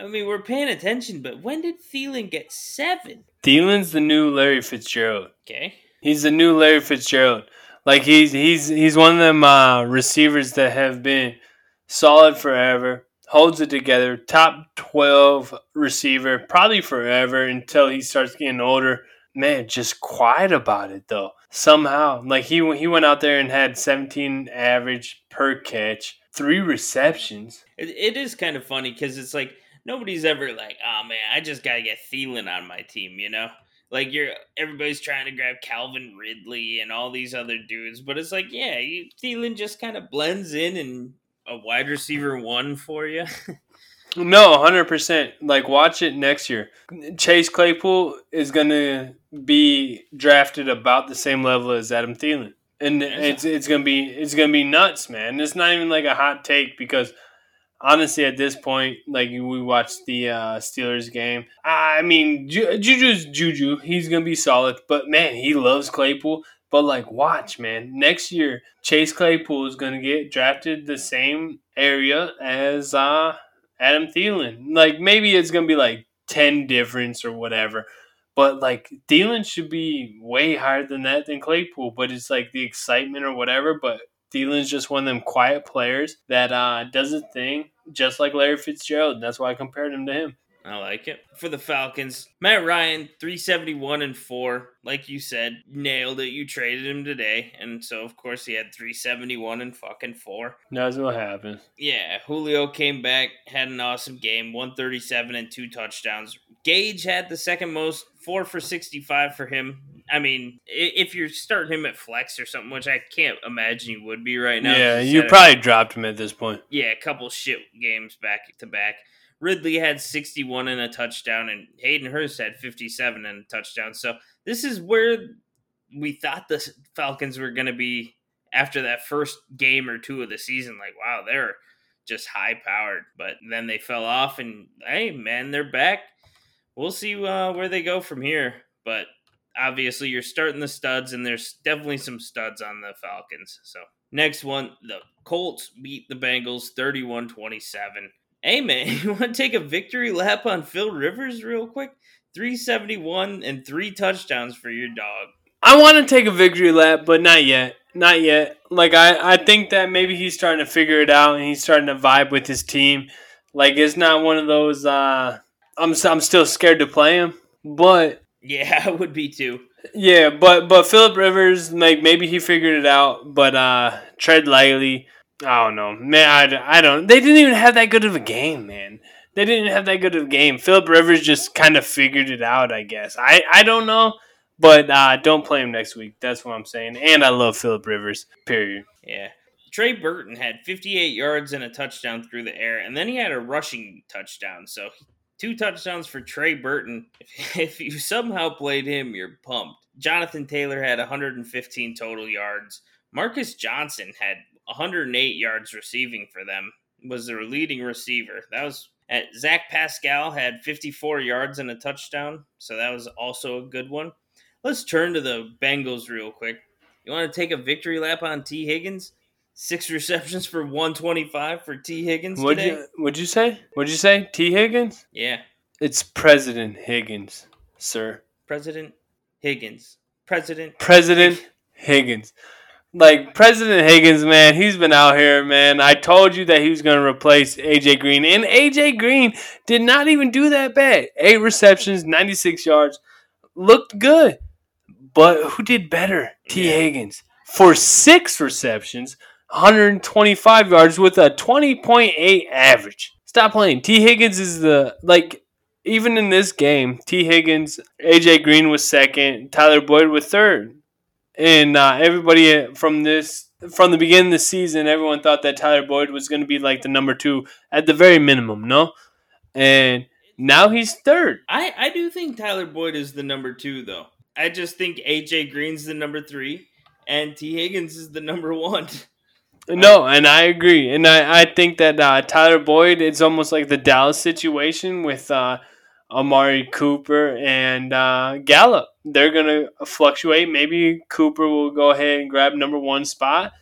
I mean, we're paying attention, but when did Thielen get seven? Thielen's the new Larry Fitzgerald. Okay. He's the new Larry Fitzgerald. Like he's he's he's one of them uh, receivers that have been solid forever, holds it together, top twelve receiver, probably forever until he starts getting older. Man, just quiet about it though. Somehow, like he he went out there and had 17 average per catch, three receptions. it, it is kind of funny because it's like nobody's ever like, oh man, I just gotta get Thielen on my team, you know? Like you're everybody's trying to grab Calvin Ridley and all these other dudes, but it's like, yeah, you, Thielen just kind of blends in and a wide receiver one for you? no, hundred percent. Like watch it next year. Chase Claypool is gonna be drafted about the same level as Adam Thielen, and it's it's gonna be it's gonna be nuts, man. It's not even like a hot take because honestly, at this point, like we watched the uh, Steelers game. I mean, Juju's Juju. He's gonna be solid, but man, he loves Claypool. But like, watch, man. Next year, Chase Claypool is gonna get drafted the same area as uh, Adam Thielen. Like, maybe it's gonna be like ten difference or whatever. But like Thielen should be way higher than that than Claypool. But it's like the excitement or whatever. But Thielen's just one of them quiet players that uh, does a thing just like Larry Fitzgerald. And that's why I compared him to him. I like it. For the Falcons, Matt Ryan, 371 and 4. Like you said, nailed it. You traded him today. And so, of course, he had 371 and fucking 4. That's what happened. Yeah. Julio came back, had an awesome game, 137 and two touchdowns. Gage had the second most, 4 for 65 for him. I mean, if you're starting him at flex or something, which I can't imagine you would be right now. Yeah, you probably dropped him at this point. Yeah, a couple shit games back to back. Ridley had 61 and a touchdown, and Hayden Hurst had 57 and a touchdown. So this is where we thought the Falcons were going to be after that first game or two of the season. Like, wow, they're just high powered. But then they fell off, and hey, man, they're back. We'll see uh, where they go from here. But obviously you're starting the studs, and there's definitely some studs on the Falcons. So next one, the Colts beat the Bengals 31 27. Hey man, you want to take a victory lap on Phil Rivers real quick? 371 and three touchdowns for your dog. I want to take a victory lap, but not yet. Not yet. Like I, I think that maybe he's starting to figure it out and he's starting to vibe with his team. Like it's not one of those uh I'm I'm still scared to play him, but yeah, I would be too. Yeah, but but Philip Rivers, like maybe he figured it out, but uh tread lightly. I don't know, man. I, I don't. They didn't even have that good of a game, man. They didn't have that good of a game. Philip Rivers just kind of figured it out, I guess. I I don't know, but uh, don't play him next week. That's what I'm saying. And I love Philip Rivers. Period. Yeah. Trey Burton had 58 yards and a touchdown through the air, and then he had a rushing touchdown. So Two touchdowns for Trey Burton. If, you somehow played him, you're pumped. Jonathan Taylor had 115 total yards. Marcus Johnson had 108 yards receiving for them. Was their leading receiver. That was at Zach Pascal had 54 yards and a touchdown, so that was also a good one. Let's turn to the Bengals real quick. You want to take a victory lap on Tee Higgins? Six receptions for 125 for Tee Higgins what'd today. You, what'd you say? What'd you say? Tee Higgins? Yeah. It's President Higgins, sir. President Higgins. President President Higgins. Like President Higgins, man, he's been out here, man. I told you that he was going to replace AJ Green, and AJ Green did not even do that bad. Eight receptions, 96 yards, looked good. But who did better? Tee Higgins for six receptions, 125 yards with a 20.8 average. Stop playing. Tee Higgins is the like even in this game, Tee Higgins, AJ Green was second, Tyler Boyd was third. And uh, everybody from this from the beginning of the season, everyone thought that Tyler Boyd was going to be like the number 2 at the very minimum, no? And now he's third. I I do think Tyler Boyd is the number 2 though. I just think AJ Green's the number 3 and Tee Higgins is the number 1. No, and I agree, and I, I think that uh, Tyler Boyd it's almost like the Dallas situation with uh, Amari Cooper and uh, Gallup. They're gonna fluctuate. Maybe Cooper will go ahead and grab number one spot,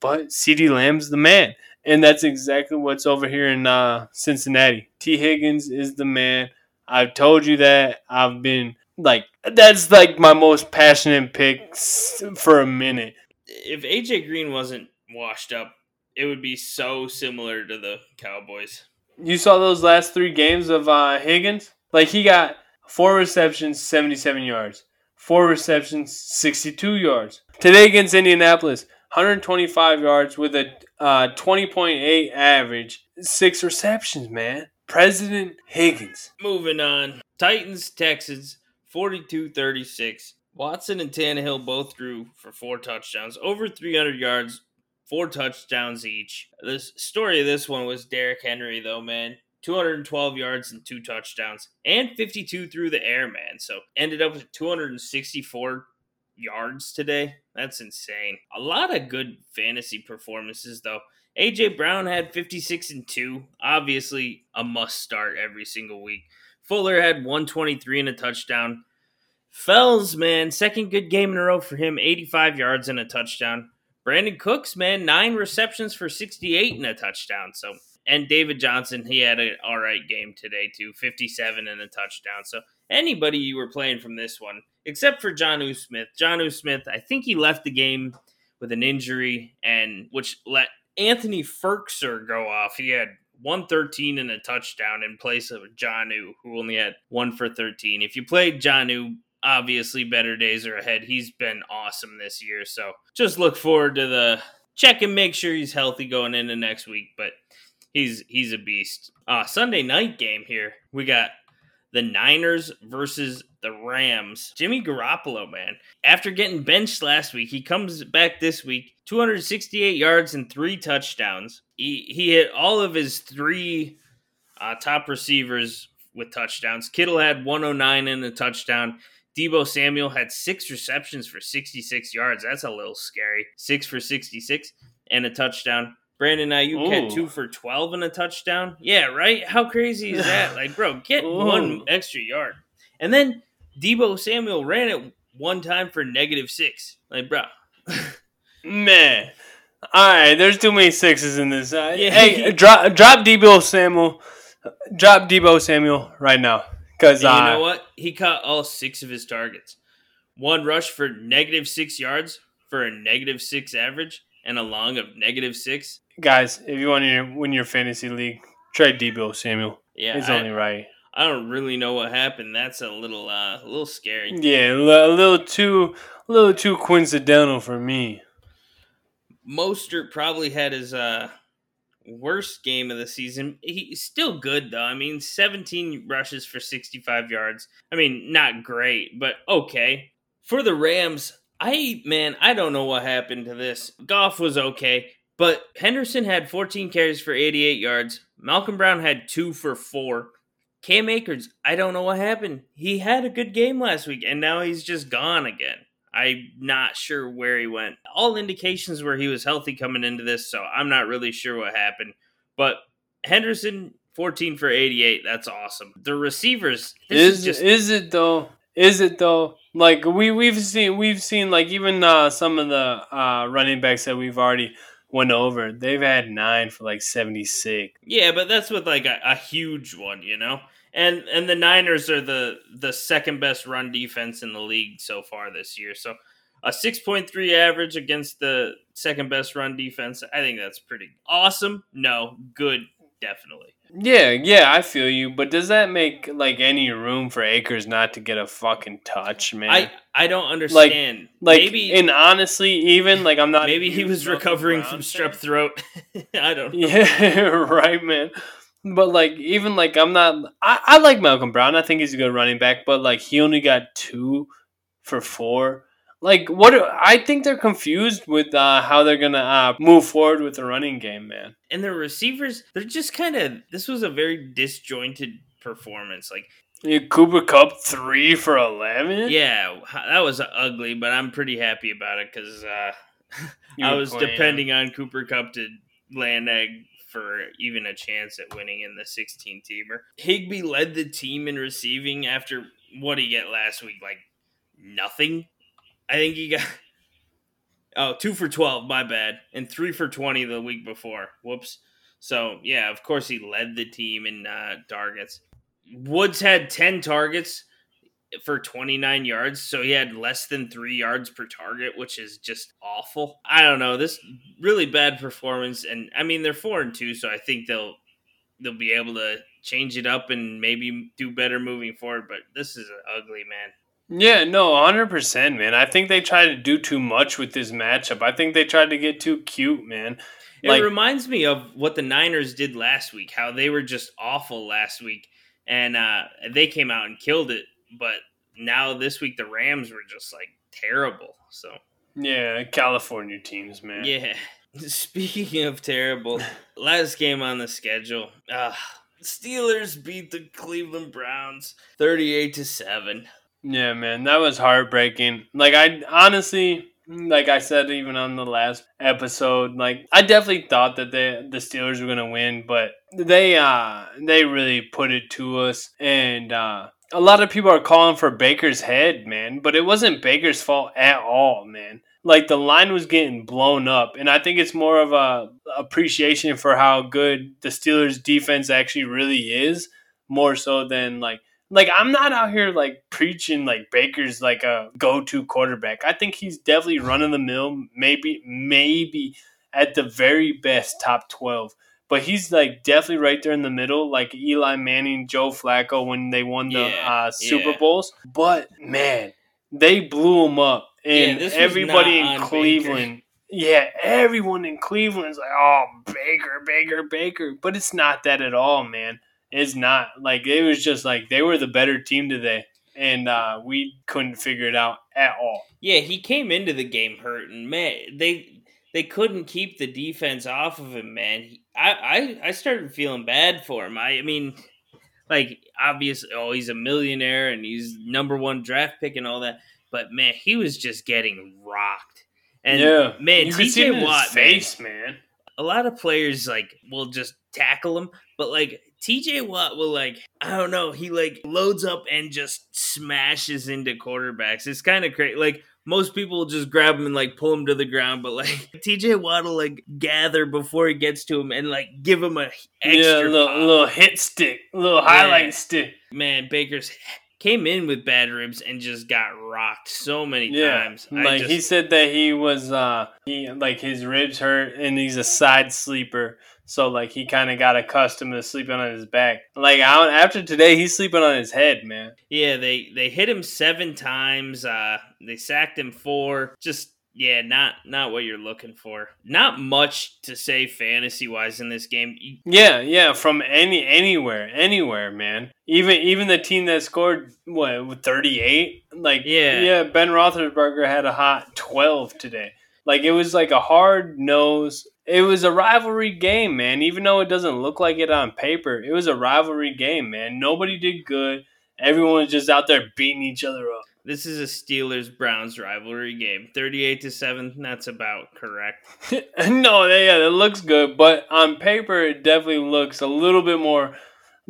but CD Lamb's the man, and that's exactly what's over here in uh, Cincinnati. Tee Higgins is the man. I've told you that. I've been like that's like my most passionate pick for a minute. If AJ Green wasn't washed up, it would be so similar to the Cowboys. You saw those last three games of uh, Higgins? Like he got four receptions, 77 yards. Four receptions, 62 yards. Today against Indianapolis, 125 yards with a uh, 20.8 average. Six receptions, man. President Higgins. Moving on. Titans, Texans, 42 36. Watson and Tannehill both threw for four touchdowns, over 300 yards, four touchdowns each. The story of this one was Derrick Henry, though, man. 212 yards and two touchdowns, and 52 through the air, man. So ended up with 264 yards today. That's insane. A lot of good fantasy performances, though. AJ Brown had 56 and 2. Obviously, a must start every single week. Fuller had 123 and a touchdown. Fells, man, second good game in a row for him, 85 yards and a touchdown. Brandin Cooks, man, nine receptions for 68 and a touchdown. So, and David Johnson, he had an all right game today too, 57 and a touchdown. So, anybody you were playing from this one, except for Jonnu Smith. Jonnu Smith, I think he left the game with an injury, and which let Anthony Firkser go off. He had 113 and a touchdown in place of Jonnu, who only had one for 13. If you played Jonnu, obviously better days are ahead. He's been awesome this year. So just look forward to the check and make sure he's healthy going into next week. But he's he's a beast. Uh Sunday night game here. We got the Niners versus the Rams. Jimmy Garoppolo, man. After getting benched last week, he comes back this week, 268 yards and three touchdowns. He, he hit all of his three uh, top receivers with touchdowns. Kittle had 109 and a touchdown. Deebo Samuel had six receptions for 66 yards. That's a little scary. Six for 66 and a touchdown. Brandon Aiyuk Ooh. had two for 12 and a touchdown. Yeah, right? How crazy is that? Like, bro, get Ooh. one extra yard. And then Deebo Samuel ran it one time for negative six. Like, bro. Man. All right, there's too many sixes in this. Uh, yeah. Hey, drop drop Deebo Samuel. Drop Deebo Samuel right now. Because uh, you know what? He caught all six of his targets. One rush for negative six yards for a negative six average and a long of negative six. Guys, if you want to win your fantasy league, trade Deebo Samuel. Yeah, it's only right. I don't really know what happened. That's a little, uh, a little scary. Yeah, a little too, a little too coincidental for me. Mostert probably had his uh, worst game of the season. He's still good though. I mean, 17 rushes for 65 yards. I mean, not great, but okay. For the Rams, I man, I don't know what happened to this. Goff was okay, but Henderson had 14 carries for 88 yards. Malcolm Brown had 2 for 4. Cam Akers, I don't know what happened. He had a good game last week and now he's just gone again. I'm not sure where he went. All indications were he was healthy coming into this, so I'm not really sure what happened. But Henderson, 14 for 88, that's awesome. The receivers, is, is just is it though? Is it though? Like we we've seen we've seen like even uh, some of the uh, running backs that we've already went over. They've had nine for like 76. Yeah, but that's with like a, a huge one, you know and and the Niners are the the second best run defense in the league so far this year. So a 6.3 average against the second best run defense. I think that's pretty awesome. No, good, definitely. Yeah, yeah, I feel you. But does that make like any room for Akers not to get a fucking touch, man? I I don't understand. Like, like maybe and honestly, even like I'm not. Maybe he was recovering from strep throat. I don't. know. Yeah, right, man. But like even like I'm not I, I like Malcolm Brown. I think he's a good running back, but like he only got two for four. Like what I think they're confused with uh, how they're gonna uh, move forward with the running game, man. And the receivers, they're just kind of. This was a very disjointed performance. Like yeah, Cooper Kupp three for eleven. Yeah, that was ugly, but I'm pretty happy about it because uh, I was depending on Cooper Kupp to land egg for even a chance at winning in the 16 teamer. Higbee led the team in receiving after what he get last week? Like nothing. I think he got oh two for 12, my bad, and three for 20 the week before. Whoops. So yeah, of course he led the team in uh, targets. Woods had 10 targets for 29 yards, so he had less than three yards per target, which is just awful. I don't know this really bad performance, and I mean they're four and two, so I think they'll they'll be able to change it up and maybe do better moving forward. But this is ugly, man. Yeah, no, hundred percent, man. I think they tried to do too much with this matchup. I think they tried to get too cute, man. Like, it reminds me of what the Niners did last week. How they were just awful last week, and uh, they came out and killed it but now this week the Rams were just like terrible. So yeah, California teams, man. Yeah. Speaking of terrible, last game on the schedule. Uh, Steelers beat the Cleveland Browns 38 to 7. Yeah, man, that was heartbreaking. Like I honestly like I said even on the last episode, like I definitely thought that they the Steelers were gonna win, but they uh they really put it to us and uh a lot of people are calling for Baker's head, man, but it wasn't Baker's fault at all, man. Like the line was getting blown up, and I think it's more of a appreciation for how good the Steelers defense actually really is, more so than like like I'm not out here like preaching like Baker's like a go-to quarterback. I think he's definitely running the mill, maybe maybe at the very best top 12. But he's like definitely right there in the middle, like Eli Manning, Joe Flacco when they won the yeah, uh, Super yeah. Bowls. But man, they blew him up, and yeah, everybody in Cleveland. Baker. Yeah, everyone in Cleveland's like, "Oh, Baker, Baker, Baker," but it's not that at all, man. It's not like it was just like they were the better team today, and uh, we couldn't figure it out at all. Yeah, he came into the game hurt, and man, they they couldn't keep the defense off of him. Man, he, I, I I started feeling bad for him. I, I mean, like obviously, oh, he's a millionaire and he's number one draft pick and all that. But man, he was just getting rocked. And yeah, man, TJ Watt, face, man, man. A lot of players like will just tackle him, but like TJ Watt will like I don't know, he like loads up and just smashes into quarterbacks. It's kind of crazy. Like most people will just grab him and like pull him to the ground, but like TJ Watt will like gather before he gets to him and like give him a extra yeah, little, little hit stick, little highlight stick. Man, Baker's came in with bad ribs and just got rocked so many yeah. times. Like just, he said that he was uh he like his ribs hurt and he's a side sleeper. So like he kind of got accustomed to sleeping on his back. Like after today, he's sleeping on his head, man. Yeah, they they hit him seven times. Uh, they sacked him four. Just yeah, not not what you're looking for. Not much to say fantasy wise in this game. Yeah, yeah, from any anywhere, anywhere, man. Even even the team that scored what 38, like yeah, yeah. Ben Roethlisberger had a hot 12 today. Like it was like a hard nose. It was a rivalry game, man. Even though it doesn't look like it on paper, it was a rivalry game, man. Nobody did good. Everyone was just out there beating each other up. This is a Steelers Browns rivalry game. 38 to 7, that's about correct. no, yeah, it looks good, but on paper it definitely looks a little bit more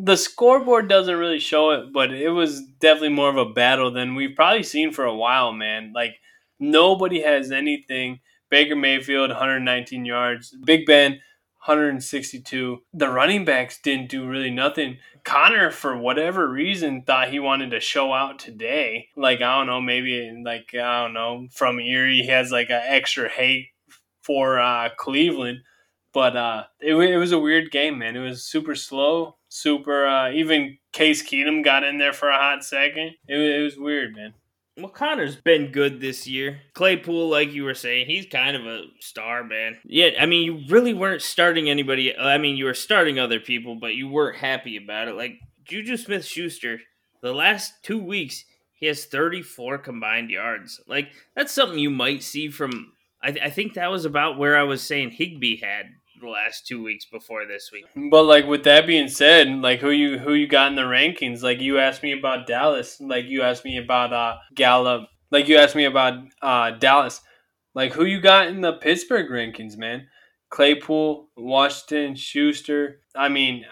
the scoreboard doesn't really show it, but it was definitely more of a battle than we've probably seen for a while, man. Like Nobody has anything. Baker Mayfield, 119 yards. Big Ben, 162. The running backs didn't do really nothing. Conner, for whatever reason, thought he wanted to show out today. Like, I don't know, maybe, like, I don't know, from Erie, he has like an extra hate for uh, Cleveland. But uh, it, it was a weird game, man. It was super slow, super. Uh, even Case Keenum got in there for a hot second. It, it was weird, man. Well, Conner's been good this year. Claypool, like you were saying, he's kind of a star, man. Yeah, I mean, you really weren't starting anybody. Uh, I mean, you were starting other people, but you weren't happy about it. Like Juju Smith Schuster, the last two weeks, he has 34 combined yards. Like, that's something you might see from. I, th- I think that was about where I was saying Higbee had the last two weeks before this week. But like with that being said, like who you who you got in the rankings? Like you asked me about Dallas. Like you asked me about uh Gallup. Like you asked me about uh Dallas. Like who you got in the Pittsburgh rankings, man? Claypool, Washington, Schuster. I mean,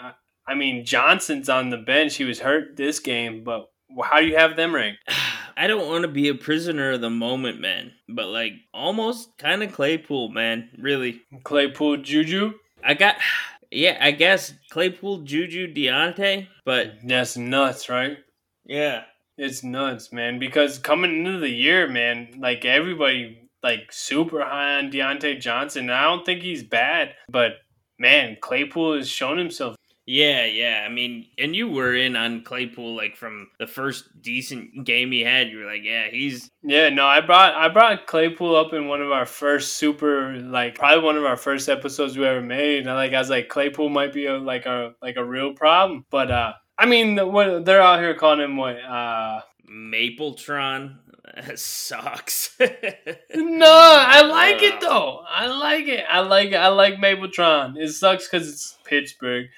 I mean Johnson's on the bench. He was hurt this game, but how do you have them ranked? I don't want to be a prisoner of the moment, man. But like almost kind of Claypool, man. Really. Claypool Juju? I got yeah, I guess Claypool Juju Diontae, but that's nuts, right? Yeah. It's nuts, man. Because coming into the year, man, like everybody like super high on Diontae Johnson. I don't think he's bad, but man, Claypool has shown himself yeah, yeah. I mean, and you were in on Claypool like from the first decent game he had. You were like, yeah, he's yeah. No, I brought I brought Claypool up in one of our first super like probably one of our first episodes we ever made. And like I was like Claypool might be a like a like a real problem, but uh, I mean, what they're out here calling him what uh Mapletron. That sucks. no, I like it though. I like it. I like it. I like Mapletron. It sucks because it's Pittsburgh,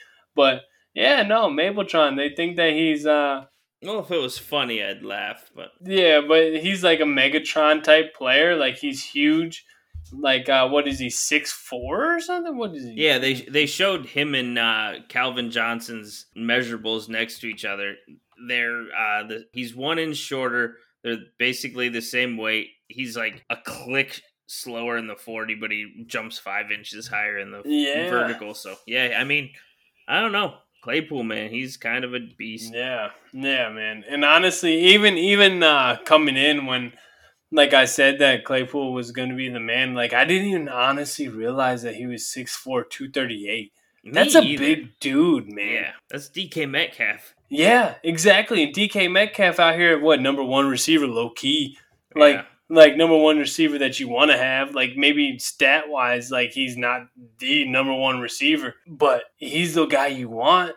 but yeah, no, Mapletron. They think that he's uh well, if it was funny, I'd laugh, but yeah, but he's like a Megatron type player. Like he's huge. Like uh what is he six four or something? What is he? yeah, they they showed him and uh, Calvin Johnson's measurables next to each other. They're uh, the, he's one inch shorter. They're basically the same weight. He's like a click slower in the forty, but he jumps five inches higher in the Yeah. vertical. So yeah, I mean, I don't know. Claypool, man, he's kind of a beast. Yeah, yeah, man. And honestly, even even uh, coming in when, like I said, that Claypool was going to be the man. Like I didn't even honestly realize that he was 6'4", 238. Me That's a either. big dude, man. Yeah, that's DK Metcalf. Yeah, exactly. And DK Metcalf out here, what number one receiver, low key, like Yeah. Like number one receiver that you want to have. Like maybe stat wise, like he's not the number one receiver, but he's the guy you want.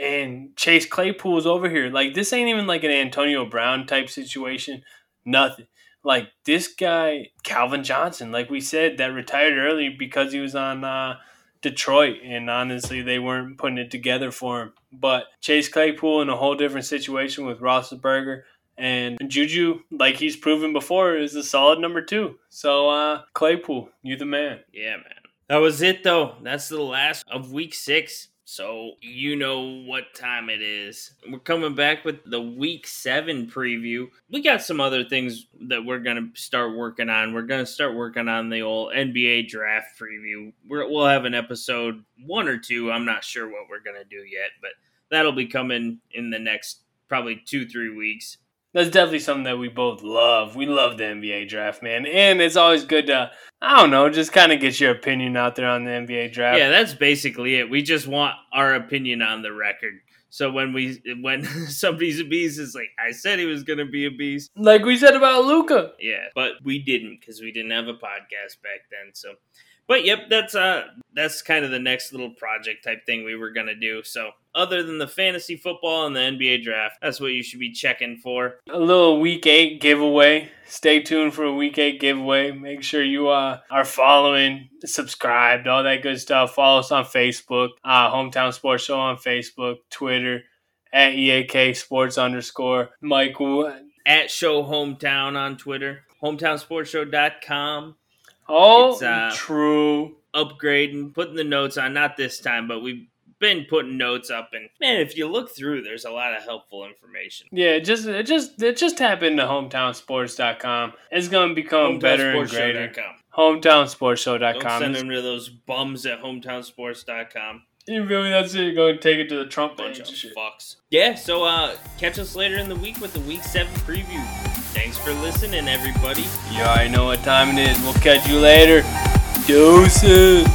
And Chase Claypool's over here. Like this ain't even like an Antonio Brown type situation. Nothing. Like this guy, Calvin Johnson, like we said, that retired early because he was on uh, Detroit, and honestly, they weren't putting it together for him. But Chase Claypool in a whole different situation with Roethlisberger and Juju, like he's proven before, is a solid number two. So uh, Claypool, you the man. Yeah, man. That was it, though. That's the last of week six. So you know what time it is. We're coming back with the week seven preview. We got some other things that we're gonna start working on. We're gonna start working on the old NBA draft preview. We're, we'll have an episode one or two. I'm not sure what we're gonna do yet, but that'll be coming in the next probably two three weeks. That's definitely something that we both love. We love the NBA draft, man. And it's always good to, I don't know, just kind of get your opinion out there on the NBA draft. Yeah, that's basically it. We just want our opinion on the record. So when we when somebody's a beast, it's like I said he was gonna be a beast. Like we said about Luka. Yeah, but we didn't because we didn't have a podcast back then. So, but yep, that's uh that's kind of the next little project type thing we were gonna do. So other than the fantasy football and the NBA draft, that's what you should be checking for. A little week eight giveaway. Stay tuned for a week eight giveaway. Make sure you uh, are following, subscribed, all that good stuff. Follow us on Facebook, uh, Hometown Sports Show on Facebook, Twitter, at EAK Sports underscore. Michael. At Show Hometown on Twitter, HometownSportsShow.com. Oh, It's, uh, true. upgrading, putting the notes on. Not this time, but we've been putting notes up. And man, if you look through, there's a lot of helpful information. Yeah, just it just it just tap into hometownsports.com. It's gonna become better and greater. HometownSportsShow.com. Hometownsportshow.com. Don't send them to those bums at HometownSports.com. You me? That's it. To take it to the Trump Bunch of fucks. Yeah, so uh, catch us later in the week with the Week 7 preview. Thanks for listening, everybody. You already know what time it is. We'll catch you later. Deuces.